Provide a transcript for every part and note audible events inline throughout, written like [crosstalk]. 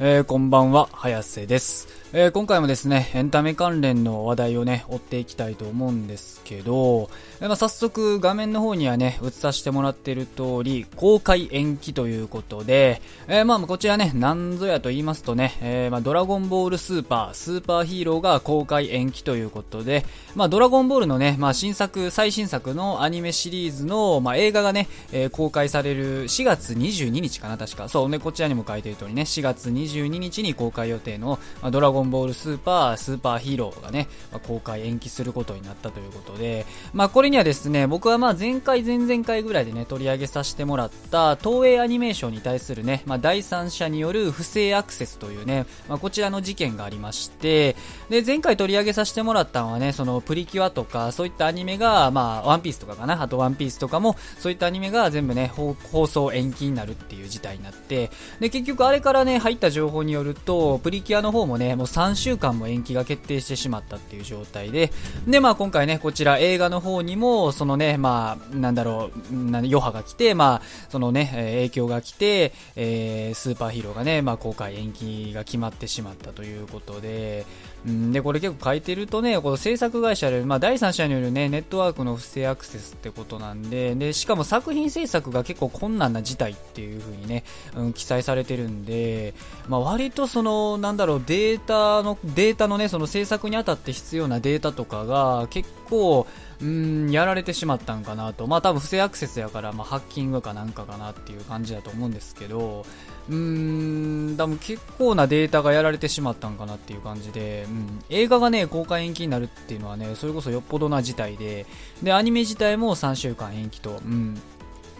えー、こんばんは、早瀬です、えー、今回もですね、エンタメ関連の話題をね、追っていきたいと思うんですけど、えー、まあ、早速画面の方にはね、映させてもらってる通り、公開延期ということで、えまあ、こちらね、なんぞやと言いますとね、えまあ、ドラゴンボールスーパー、スーパーヒーローが公開延期ということで、まあ、ドラゴンボールのね、まあ、新作、最新作のアニメシリーズの、まあ、映画がね、え公開される4月22日かな、確か。そうね、こちらにも書いてる通りね、4月22 22日に公開予定の、まあ、ドラゴンボールスーパー、スーパーヒーローがね、ま、公開延期することになったということで、まあ、これにはですね、僕はまあ前回、前々回ぐらいでね、取り上げさせてもらった、東映アニメーションに対するね、まあ、第三者による不正アクセスというね、まあ、こちらの事件がありまして、で、前回取り上げさせてもらったのはね、そのプリキュアとか、そういったアニメが、まあ、ワンピースとかかな、あとワンピースとかも、そういったアニメが全部ね、放送延期になるっていう事態になって、で、結局あれからね、入った情報によると、プリキュアの方もね、もう3週間も延期が決定してしまったっていう状態で、で、まあ今回ね、こちら映画の方にも、そのね、まあ、なんだろう、余波が来て、まあ、そのね、影響が来て、えー、スーパーヒーローがね、まあ公開延期が決まってしまったということで、で、これ結構書いてるとね、この制作会社で、まあ第三者によるね、ネットワークの不正アクセスってことなんで、で、しかも作品制作が結構困難な事態っていう風にね、うん、記載されてるんで、まあ割とその、なんだろう、データの、データのね、その制作にあたって必要なデータとかが結構、うん、やられてしまったんかなと。まあ多分不正アクセスやから、まあハッキングかなんかかなっていう感じだと思うんですけど、うん、多分結構なデータがやられてしまったんかなっていう感じで、うん、映画がね、公開延期になるっていうのはね、それこそよっぽどな事態で、で、アニメ自体も3週間延期と、うん。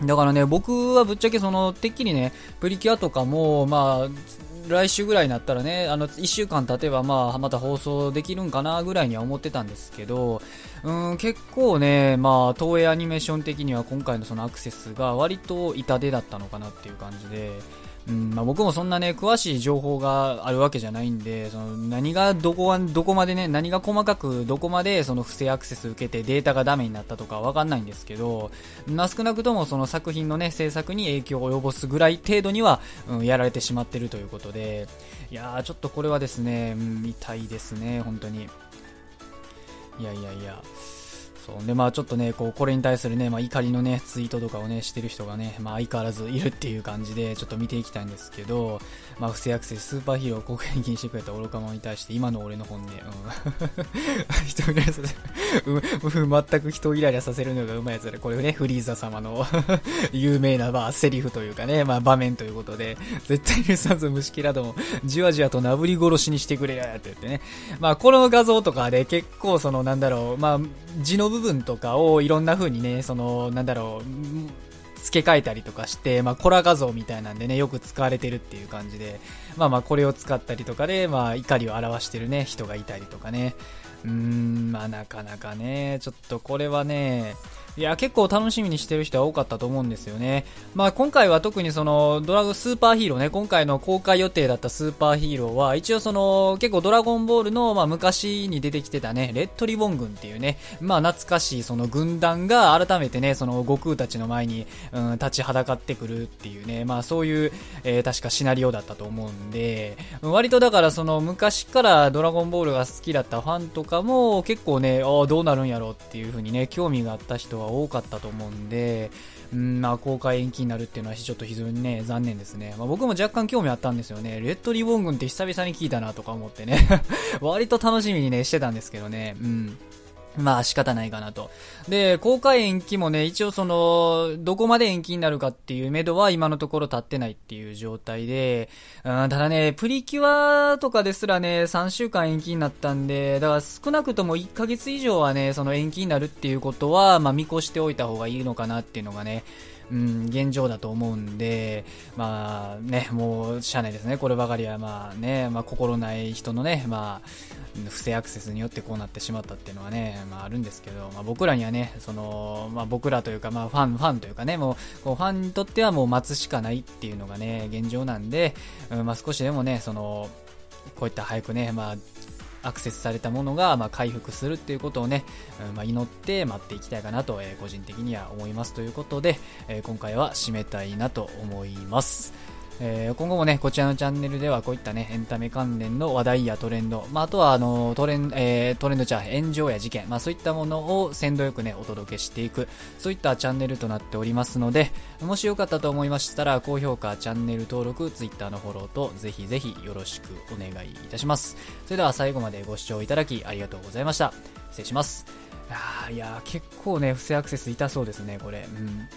だからね、僕はぶっちゃけその、てっきりね、プリキュアとかも、まあ、来週ぐらいになったらね、あの、1週間経てば、まあ、また放送できるんかな、ぐらいには思ってたんですけど、うん、結構ね、まあ、東映アニメーション的には今回のそのアクセスが割と痛手だったのかなっていう感じで、うんまあ、僕もそんなね、詳しい情報があるわけじゃないんで、その何がどこは、どこまでね、何が細かくどこまでその不正アクセス受けてデータがダメになったとかわかんないんですけど、まあ、少なくともその作品のね、制作に影響を及ぼすぐらい程度には、うん、やられてしまってるということで、いやー、ちょっとこれはですね、うん、痛いですね、本当に。いやいやいや。そう。でまあちょっとねこうこれに対するね、まあ、怒りのねツイートとかをねしてる人がね、まあ、相変わらずいるっていう感じでちょっと見ていきたいんですけど、まあ、不正アクセススーパーヒーローを公開に気にしてくれた愚か者に対して今の俺の本音、うん、[laughs] 人イライラさせる、うん、[laughs] 全く人をイライラさせるのがうまいやつでこれねフリーザ様の [laughs] 有名な、まあ、セリフというかね、まあ、場面ということで絶対にさず虫キラどもじわじわとなぶり殺しにしてくれやって言ってね。まあこの画像とかで結構そのなんだろうまあ字の部分とかをいろんな風にね、その、なんだろう、付け替えたりとかして、まあ、コラ画像みたいなんでね、よく使われてるっていう感じで、まあまあ、これを使ったりとかで、まあ、怒りを表してるね、人がいたりとかね。うーん、まあ、なかなかね、ちょっとこれはね、いや、結構楽しみにしてる人は多かったと思うんですよね。まあ今回は特にそのドラゴンスーパーヒーローね、今回の公開予定だったスーパーヒーローは、一応その結構ドラゴンボールのまあ昔に出てきてたね、レッドリボン軍っていうね、まあ懐かしいその軍団が改めてね、その悟空たちの前に、うん、立ちはだかってくるっていうね、まあそういう、えー、確かシナリオだったと思うんで、割とだからその昔からドラゴンボールが好きだったファンとかも結構ね、ああどうなるんやろうっていう風にね、興味があった人はが多かったと思うんで、うんまあ、公開延期になるっていうのはちょっと非常にね、残念ですね。まあ、僕も若干興味あったんですよね。レッドリボン軍って久々に聞いたなとか思ってね [laughs] 割と楽しみにね、してたんですけどね。うん。まあ仕方ないかなと。で、公開延期もね、一応その、どこまで延期になるかっていう目処は今のところ立ってないっていう状態で、うん、ただね、プリキュアとかですらね、3週間延期になったんで、だから少なくとも1ヶ月以上はね、その延期になるっていうことは、まあ見越しておいた方がいいのかなっていうのがね、うん、現状だと思うんで、まあね、もう、しゃあないですね。こればかりは、まあね、まあ心ない人のね、まあ、不正アクセスによってこうなってしまったっていうのはね、まああるんですけど、まあ僕らにはね、その、まあ僕らというか、まあファン、ファンというかね、もう、こうファンにとってはもう待つしかないっていうのがね、現状なんで、うん、まあ少しでもね、その、こういった早くね、まあ、アクセスされたものが、まあ、回復するっていうことをね、まあ、祈って待っていきたいかなと、えー、個人的には思いますということで、えー、今回は締めたいなと思います。えー、今後もね、こちらのチャンネルではこういったね、エンタメ関連の話題やトレンド、まあ、あとはあのトレン、えー、トレンドじゃ炎上や事件、まあ、そういったものを鮮度よくね、お届けしていく、そういったチャンネルとなっておりますので、もしよかったと思いましたら、高評価、チャンネル登録、Twitter のフォローと、ぜひぜひよろしくお願いいたします。それでは最後までご視聴いただきありがとうございました。失礼します。いやー、いや結構ね、不正アクセス痛そうですね、これ。うん